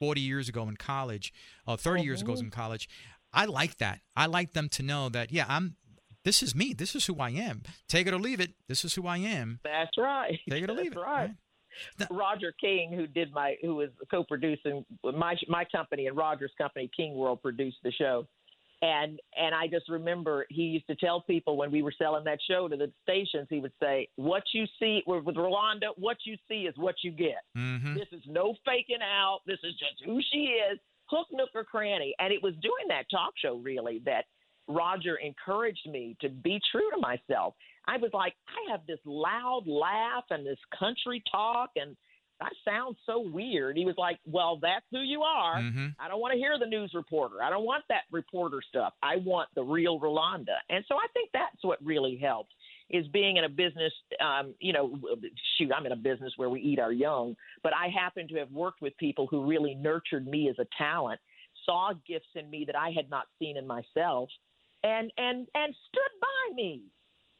40 years ago in college, or 30 years ago in college," I like that. I like them to know that yeah, I'm this is me. This is who I am. Take it or leave it. This is who I am. That's right. Take it or leave That's it. Right. Now, Roger King, who did my, who was co-producing my my company and Roger's company, King World, produced the show, and and I just remember he used to tell people when we were selling that show to the stations, he would say, "What you see with Rolonda, what you see is what you get. Mm-hmm. This is no faking out. This is just who she is, hook, nook, or cranny." And it was doing that talk show really that Roger encouraged me to be true to myself. I was like, I have this loud laugh and this country talk, and I sound so weird. He was like, Well, that's who you are. Mm-hmm. I don't want to hear the news reporter. I don't want that reporter stuff. I want the real Rolonda. And so I think that's what really helped is being in a business, um, you know, shoot, I'm in a business where we eat our young, but I happen to have worked with people who really nurtured me as a talent, saw gifts in me that I had not seen in myself, and and and stood by me.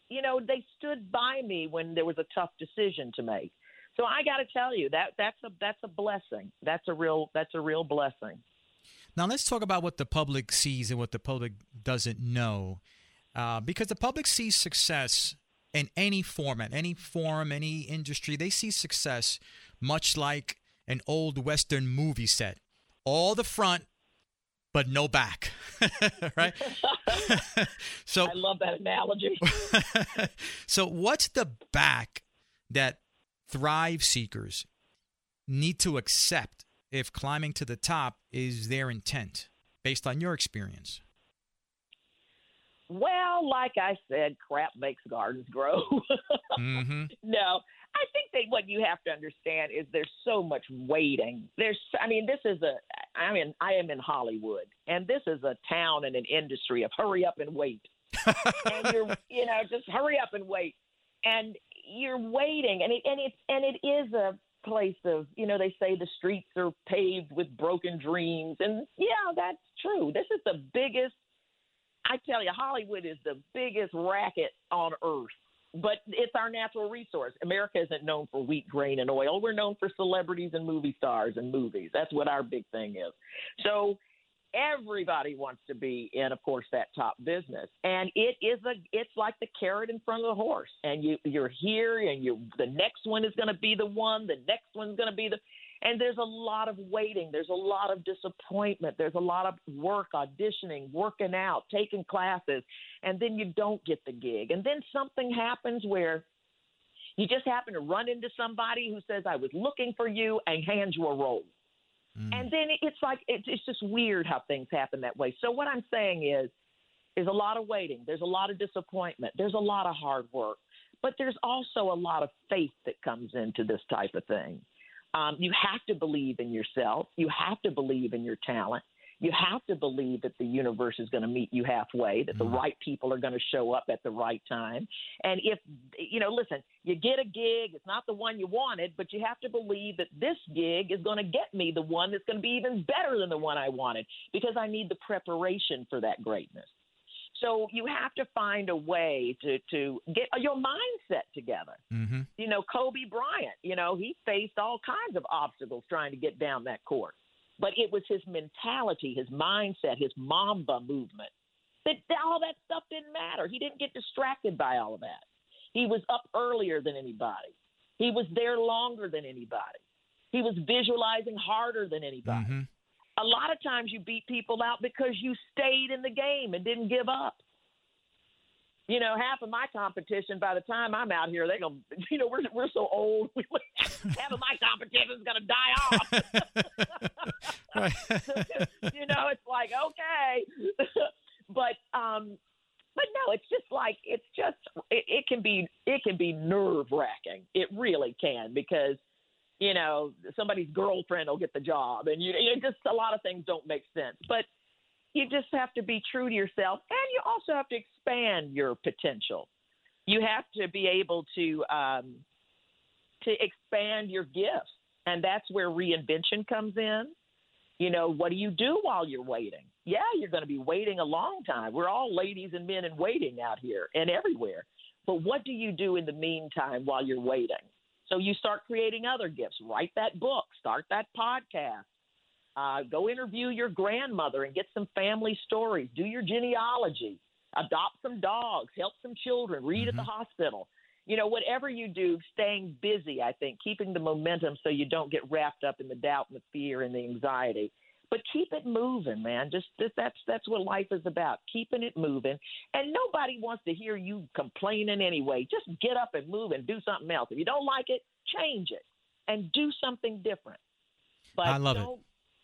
You know, they stood by me when there was a tough decision to make. So I got to tell you that that's a that's a blessing. That's a real that's a real blessing. Now let's talk about what the public sees and what the public doesn't know, uh, because the public sees success in any format, any form, any industry. They see success much like an old western movie set, all the front, but no back, right? so I love that analogy. so what's the back that thrive seekers need to accept if climbing to the top is their intent based on your experience? Well, like I said, crap makes gardens grow. mm-hmm. No, I think that what you have to understand is there's so much waiting. There's, I mean, this is a, I mean, I am in Hollywood, and this is a town and an industry of hurry up and wait. and you're, you know, just hurry up and wait, and you're waiting, and it, and it's, and it is a place of, you know, they say the streets are paved with broken dreams, and yeah, that's true. This is the biggest I tell you, Hollywood is the biggest racket on earth, but it's our natural resource. America isn't known for wheat, grain, and oil. We're known for celebrities and movie stars and movies. That's what our big thing is. So everybody wants to be in, of course, that top business, and it is a. It's like the carrot in front of the horse, and you you're here, and you the next one is going to be the one. The next one's going to be the and there's a lot of waiting. There's a lot of disappointment. There's a lot of work, auditioning, working out, taking classes, and then you don't get the gig. And then something happens where you just happen to run into somebody who says, I was looking for you, and hands you a role. Mm. And then it's like, it's, it's just weird how things happen that way. So what I'm saying is, there's a lot of waiting. There's a lot of disappointment. There's a lot of hard work. But there's also a lot of faith that comes into this type of thing. Um, you have to believe in yourself. You have to believe in your talent. You have to believe that the universe is going to meet you halfway, that the Mm-hmm. right people are going to show up at the right time. And if, you know, listen, you get a gig, it's not the one you wanted, but you have to believe that this gig is going to get me the one that's going to be even better than the one I wanted because I need the preparation for that greatness. So you have to find a way to, to get your mindset together. Mm-hmm. You know, Kobe Bryant, you know, he faced all kinds of obstacles trying to get down that court. But it was his mentality, his mindset, his Mamba movement. That all that stuff didn't matter. He didn't get distracted by all of that. He was up earlier than anybody. He was there longer than anybody. He was visualizing harder than anybody. Mm-hmm. A lot of times you beat people out because you stayed in the game and didn't give up. You know, half of my competition, by the time I'm out here, they go, you know, we're, we're so old. we, half of my competition is going to die off. you know, it's like, okay. but, um, but no, it's just like it's just it, it can be it can be nerve wracking. It really can because you know somebody's girlfriend will get the job, and you, you just a lot of things don't make sense. But you just have to be true to yourself, and you also have to expand your potential. You have to be able to um, to expand your gifts, and that's where reinvention comes in. You know, what do you do while you're waiting? Yeah, you're going to be waiting a long time. We're all ladies and men in waiting out here and everywhere. But what do you do in the meantime while you're waiting? So you start creating other gifts. Write that book. Start that podcast. Uh, go interview your grandmother and get some family stories. Do your genealogy. Adopt some dogs. Help some children. Read at the hospital. You know, whatever you do, staying busy, I think, keeping the momentum so you don't get wrapped up in the doubt and the fear and the anxiety. But keep it moving, man. Just, just that's that's what life is about. Keeping it moving. And nobody wants to hear you complaining anyway. Just get up and move and do something else. If you don't like it, change it and do something different. But I love it.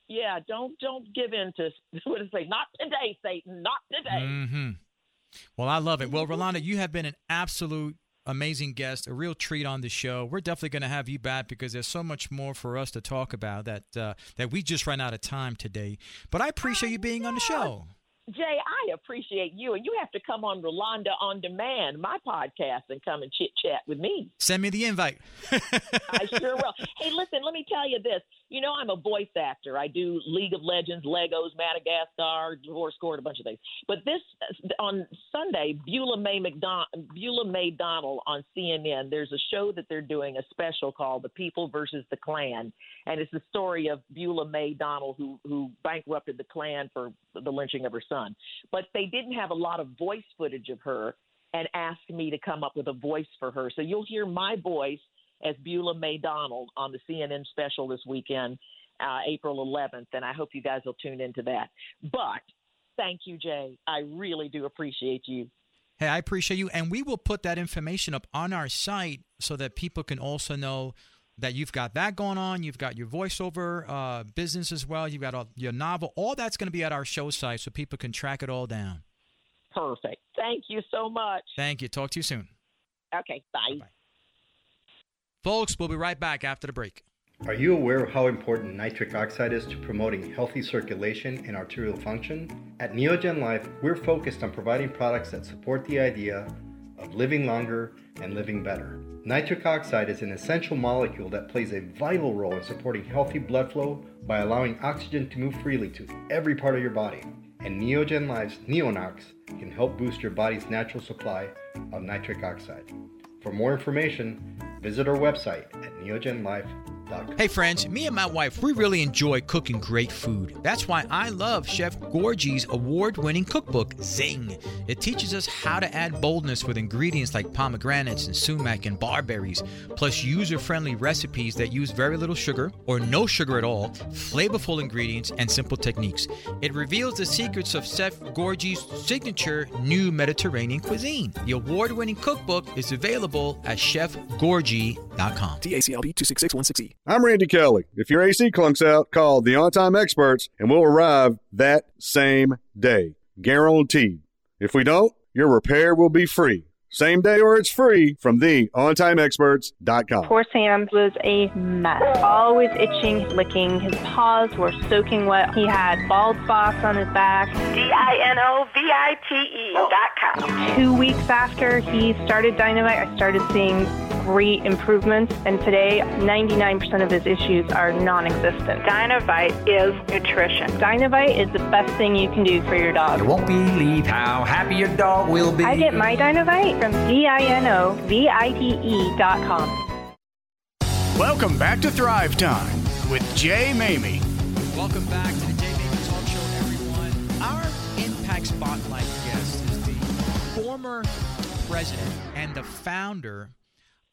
Yeah, don't don't give in to what to say. Not today, Satan. Not today. Mm-hmm. Well, I love it. Well, Rolonda, you have been an absolute amazing guest, a real treat on the show. We're definitely going to have you back because there's so much more for us to talk about that uh, that we just ran out of time today. But I appreciate you being on the show. Jay, I appreciate you, and you have to come on Rolonda on Demand, my podcast, and come and chit chat with me. Send me the invite. I sure will. Hey, listen, let me tell you this. You know, I'm a voice actor. I do League of Legends, Legos, Madagascar, Divorce Court, a bunch of things. But this on Sunday, Beulah Mae McDon- Beulah Mae Donald on CNN. There's a show that they're doing, a special called "The People versus the Klan," and it's the story of Beulah Mae Donald who who bankrupted the Klan for the lynching of her son. But they didn't have a lot of voice footage of her, and asked me to come up with a voice for her. So you'll hear my voice as Beulah Mae Donald on the CNN special this weekend, uh, April 11th, and I hope you guys will tune into that. But thank you, Jay. I really do appreciate you. Hey, I appreciate you, and we will put that information up on our site so that people can also know that you've got that going on. You've got your voiceover uh, business as well. You've got all, your novel. All that's going to be at our show site so people can track it all down. Perfect. Thank you so much. Thank you. Talk to you soon. Okay, bye. Bye-bye. Folks, we'll be right back after the break. Are you aware of how important nitric oxide is to promoting healthy circulation and arterial function? At Neogen Life, we're focused on providing products that support the idea of living longer and living better. Nitric oxide is an essential molecule that plays a vital role in supporting healthy blood flow by allowing oxygen to move freely to every part of your body. And Neogen Life's Neonox can help boost your body's natural supply of nitric oxide. For more information, visit our website at neogenlife.com. Hey friends, me and my wife, we really enjoy cooking great food. That's why I love Chef Gorgie's award-winning cookbook, Zing. It teaches us how to add boldness with ingredients like pomegranates and sumac and barberries, plus user-friendly recipes that use very little sugar or no sugar at all, flavorful ingredients, and simple techniques. It reveals the secrets of Chef Gorgie's signature new Mediterranean cuisine. The award-winning cookbook is available at chefgorgie.com. DACLB 26616E. I'm Randy Kelly. If your AC clunks out, call the on time experts and we'll arrive that same day. Guaranteed. If we don't, your repair will be free. Same day or it's free from the ontimeexperts.com. Poor Sam was a mess. Always itching, licking. His paws were soaking wet. He had bald spots on his back. D-I-N-O-V-I-T-E dot com. Two weeks after he started Dinovite, I started seeing great improvements. And today, 99% of his issues are non-existent. Dinovite is nutrition. Dinovite is the best thing you can do for your dog. You won't believe how happy your dog will be. I get my Dinovite from D-I-N-O-V-I-T-E E dot com. Welcome back to Thrive Time with Jay Maymi. Welcome back to the Jay Baker Talk Show, everyone. Our Impact Spotlight guest is the former president and the founder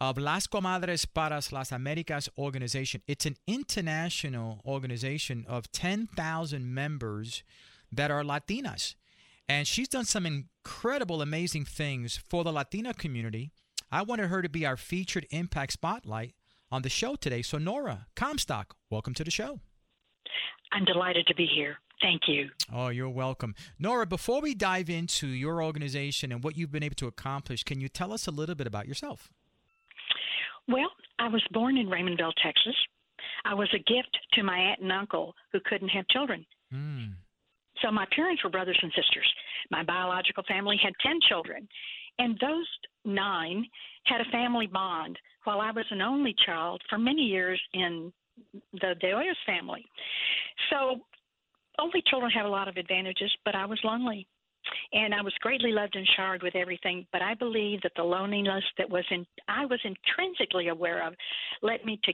of Las Comadres para las Americas organization. It's an international organization of 10,000 members that are Latinas. And she's done some incredible, amazing things for the Latina community. I wanted her to be our featured Impact Spotlight on the show today. So, Nora Comstock, welcome to the show. I'm delighted to be here. Thank you. Oh, you're welcome. Nora, before we dive into your organization and what you've been able to accomplish, can you tell us a little bit about yourself? Well, I was born in Raymondville, Texas. I was a gift to my aunt and uncle who couldn't have children. Mm. So my parents were brothers and sisters. My biological family had 10 children, and those nine had a family bond while I was an only child for many years in the De Hoyos family. So only children have a lot of advantages, but I was lonely. And I was greatly loved and showered with everything, but I believe that the loneliness that was in I was intrinsically aware of led me to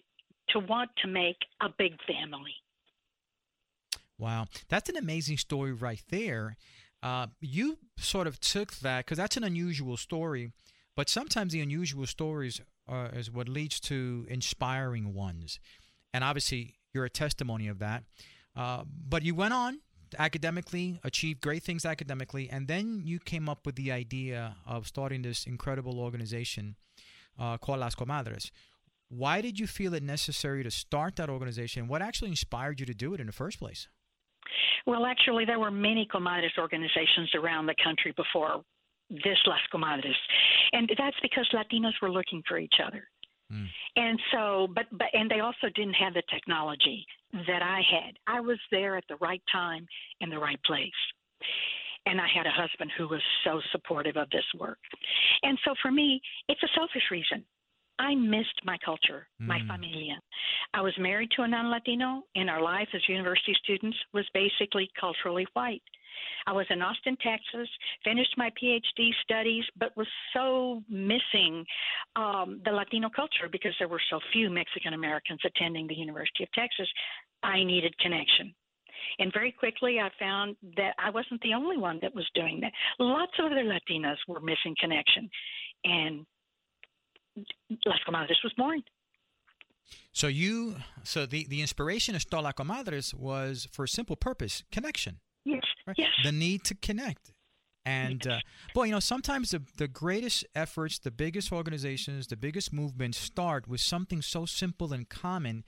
to want to make a big family. Wow, that's an amazing story right there. Uh, you sort of took that because that's an unusual story, but sometimes the unusual stories are, is what leads to inspiring ones, and obviously you're a testimony of that. Uh, but you went on academically, achieved great things academically, and then you came up with the idea of starting this incredible organization uh, called Las Comadres. Why did you feel it necessary to start that organization? What actually inspired you to do it in the first place? Well, actually, there were many comadres organizations around the country before this Las Comadres. And that's because Latinos were looking for each other. Mm. And so, but, but, and they also didn't have the technology that I had. I was there at the right time in the right place. And I had a husband who was so supportive of this work. And so for me, it's a selfish reason. I missed my culture, my Mm. familia. I was married to a non Latino, and our life as university students was basically culturally white. I was in Austin, Texas, finished my PhD studies, but was so missing um, the Latino culture because there were so few Mexican Americans attending the University of Texas. I needed connection. And very quickly, I found that I wasn't the only one that was doing that. Lots of other Latinas were missing connection. And Las Comadres was born. So you, so the the inspiration of Stola Comadres was for a simple purpose: connection. Yes. Right? Yes. The need to connect. And uh, boy, you know, sometimes the the greatest efforts, the biggest organizations, the biggest movements start with something so simple and common,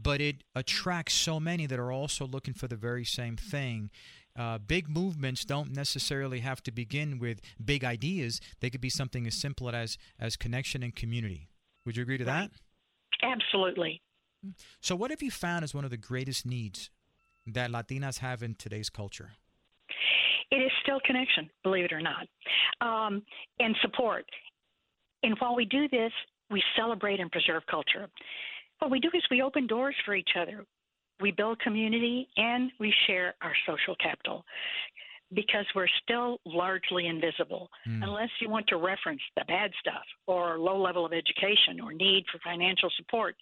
but it attracts so many that are also looking for the very same thing. Uh, big movements don't necessarily have to begin with big ideas. They could be something as simple as as connection and community. Would you agree to that? Absolutely. So, what have you found as one of the greatest needs that Latinas have in today's culture? It is still connection, believe it or not, um, and support. And while we do this, we celebrate and preserve culture. What we do is we open doors for each other. We build community and we share our social capital because we're still largely invisible hmm. unless you want to reference the bad stuff or low level of education or need for financial support.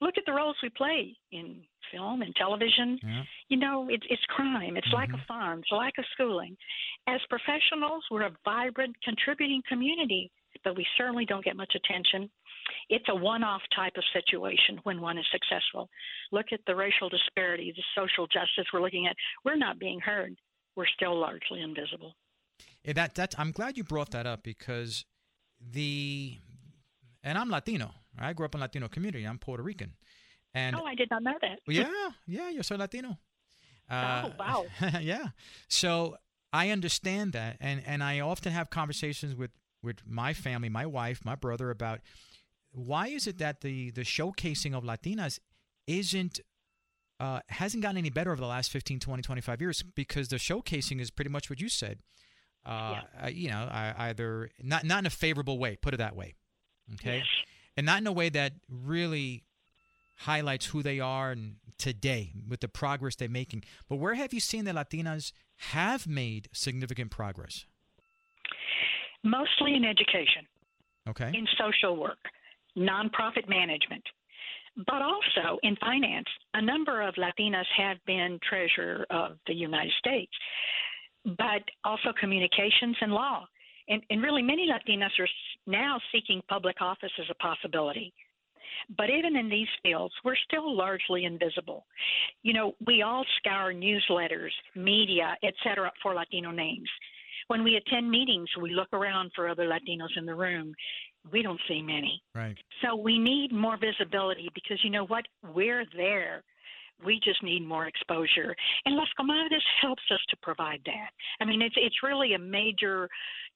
Look at the roles we play in film and television. You know, it's it's crime. It's like a farm. It's like a schooling. As professionals, we're a vibrant, contributing community, but we certainly don't get much attention. It's a one-off type of situation when one is successful. Look at the racial disparity, the social justice we're looking at. We're not being heard. We're still largely invisible. Yeah, that that I'm glad you brought that up because the and I'm Latino. I grew up in Latino community. I'm Puerto Rican, and oh, I did not know that. yeah, yeah, you're so Latino. Uh, oh, wow. yeah. So I understand that, and and I often have conversations with with my family, my wife, my brother about why is it that the the showcasing of Latinas isn't uh, hasn't gotten any better over the last 15, 20, 25 years because the showcasing is pretty much what you said. Uh, uh, you know, I, either not not in a favorable way, put it that way, okay, and not in a way that really highlights who they are and today with the progress they're making. But where have you seen that Latinas have made significant progress? Mostly in education, Okay. in social work, nonprofit management, but also in finance. A number of Latinas have been treasurer of the United States, but also communications and law. And, and really, many Latinas are now seeking public office as a possibility. But even in these fields, we're still largely invisible. You know, we all scour newsletters, media, et cetera, for Latino names. When we attend meetings, we look around for other Latinos in the room. We don't see many. Right. So we need more visibility because you know what? We're there. We just need more exposure. And Las Comadres helps us to provide that. I mean, it's it's really a major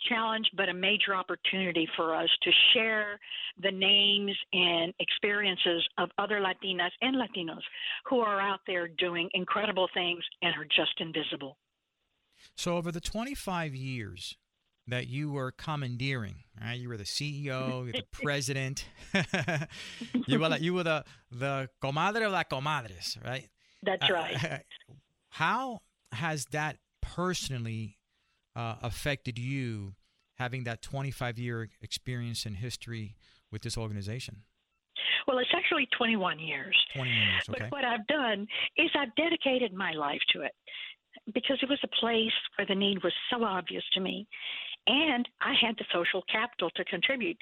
challenge, but a major opportunity for us to share the names and experiences of other Latinas and Latinos who are out there doing incredible things and are just invisible. So over the 25 years that you were commandeering, right? You were the CEO, you're the president. you were like, you were the the comadre of la comadres, right? That's Uh, right. how has that personally uh, affected you having that 25 year experience and history with this organization? Well, it's actually 21 years. 21 years, okay. But what I've done is I've dedicated my life to it because it was a place where the need was so obvious to me. And I had the social capital to contribute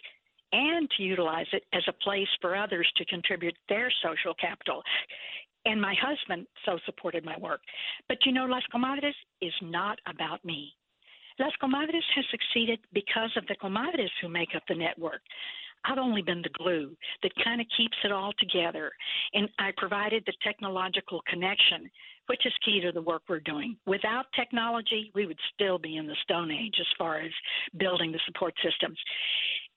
and to utilize it as a place for others to contribute their social capital. And my husband so supported my work. But you know, Las Comadres is not about me. Las Comadres has succeeded because of the comadres who make up the network. I've only been the glue that kind of keeps it all together. And I provided the technological connection which is key to the work we're doing. Without technology, we would still be in the Stone Age as far as building the support systems.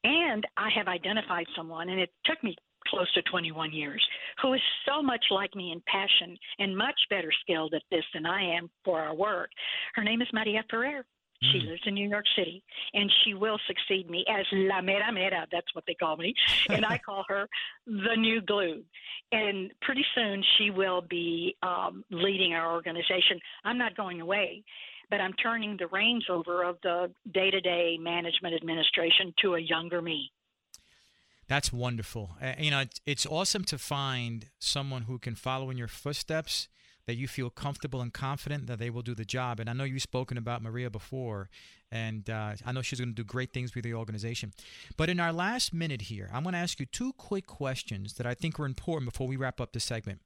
And I have identified someone, and it took me close to 21 years, who is so much like me in passion and much better skilled at this than I am for our work. Her name is Maria Ferrer. She lives in New York City, and she will succeed me as La Mera Mera. That's what they call me, and I call her the new glue. And pretty soon, she will be um, leading our organization. I'm not going away, but I'm turning the reins over of the day-to-day management administration to a younger me. That's wonderful. Uh, you know, it's, it's awesome to find someone who can follow in your footsteps that you feel comfortable and confident that they will do the job. And I know you've spoken about Maria before, and uh, I know she's going to do great things with the organization. But in our last minute here, I'm going to ask you two quick questions that I think are important before we wrap up the segment.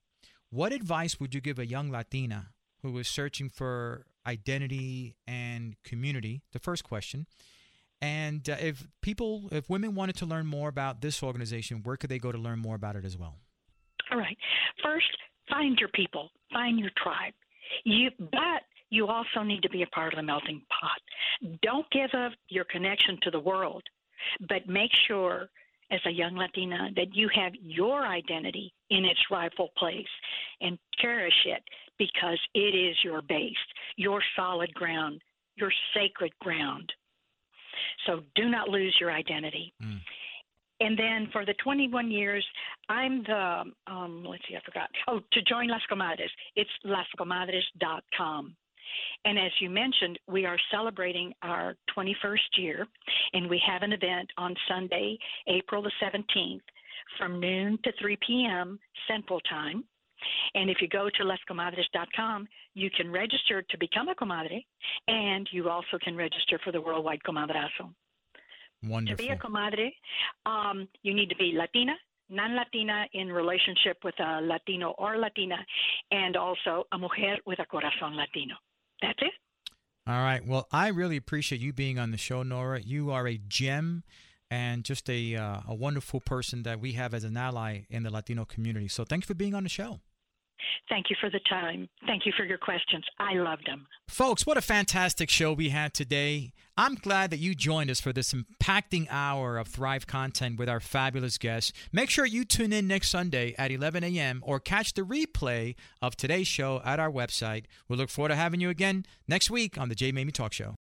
What advice would you give a young Latina who is searching for identity and community? The first question. And uh, if people, if women wanted to learn more about this organization, where could they go to learn more about it as well? All right. First, find your people, find your tribe. You, but you also need to be a part of the melting pot. Don't give up your connection to the world, but make sure as a young Latina that you have your identity in its rightful place and cherish it because it is your base, your solid ground, your sacred ground. So do not lose your identity. Mm. And then for the 21 years, I'm the, um, let's see, I forgot. Oh, to join Las Comadres, it's lascomadres.com. And as you mentioned, we are celebrating our 21st year, and we have an event on Sunday, April the 17th, from noon to 3 p.m. Central Time. And if you go to lascomadres.com, you can register to become a comadre, and you also can register for the Worldwide Comadrazo. Wonderful. To be a comadre, um, you need to be Latina, non Latina in relationship with a Latino or Latina, and also a mujer with a corazón Latino. That's it. All right. Well, I really appreciate you being on the show, Nora. You are a gem and just a, uh, a wonderful person that we have as an ally in the Latino community. So thank you for being on the show. Thank you for the time. Thank you for your questions. I loved them. Folks, what a fantastic show we had today. I'm glad that you joined us for this impacting hour of Thrive content with our fabulous guests. Make sure you tune in next Sunday at 11 a.m. or catch the replay of today's show at our website. We look forward to having you again next week on the J. Maymi Talk Show.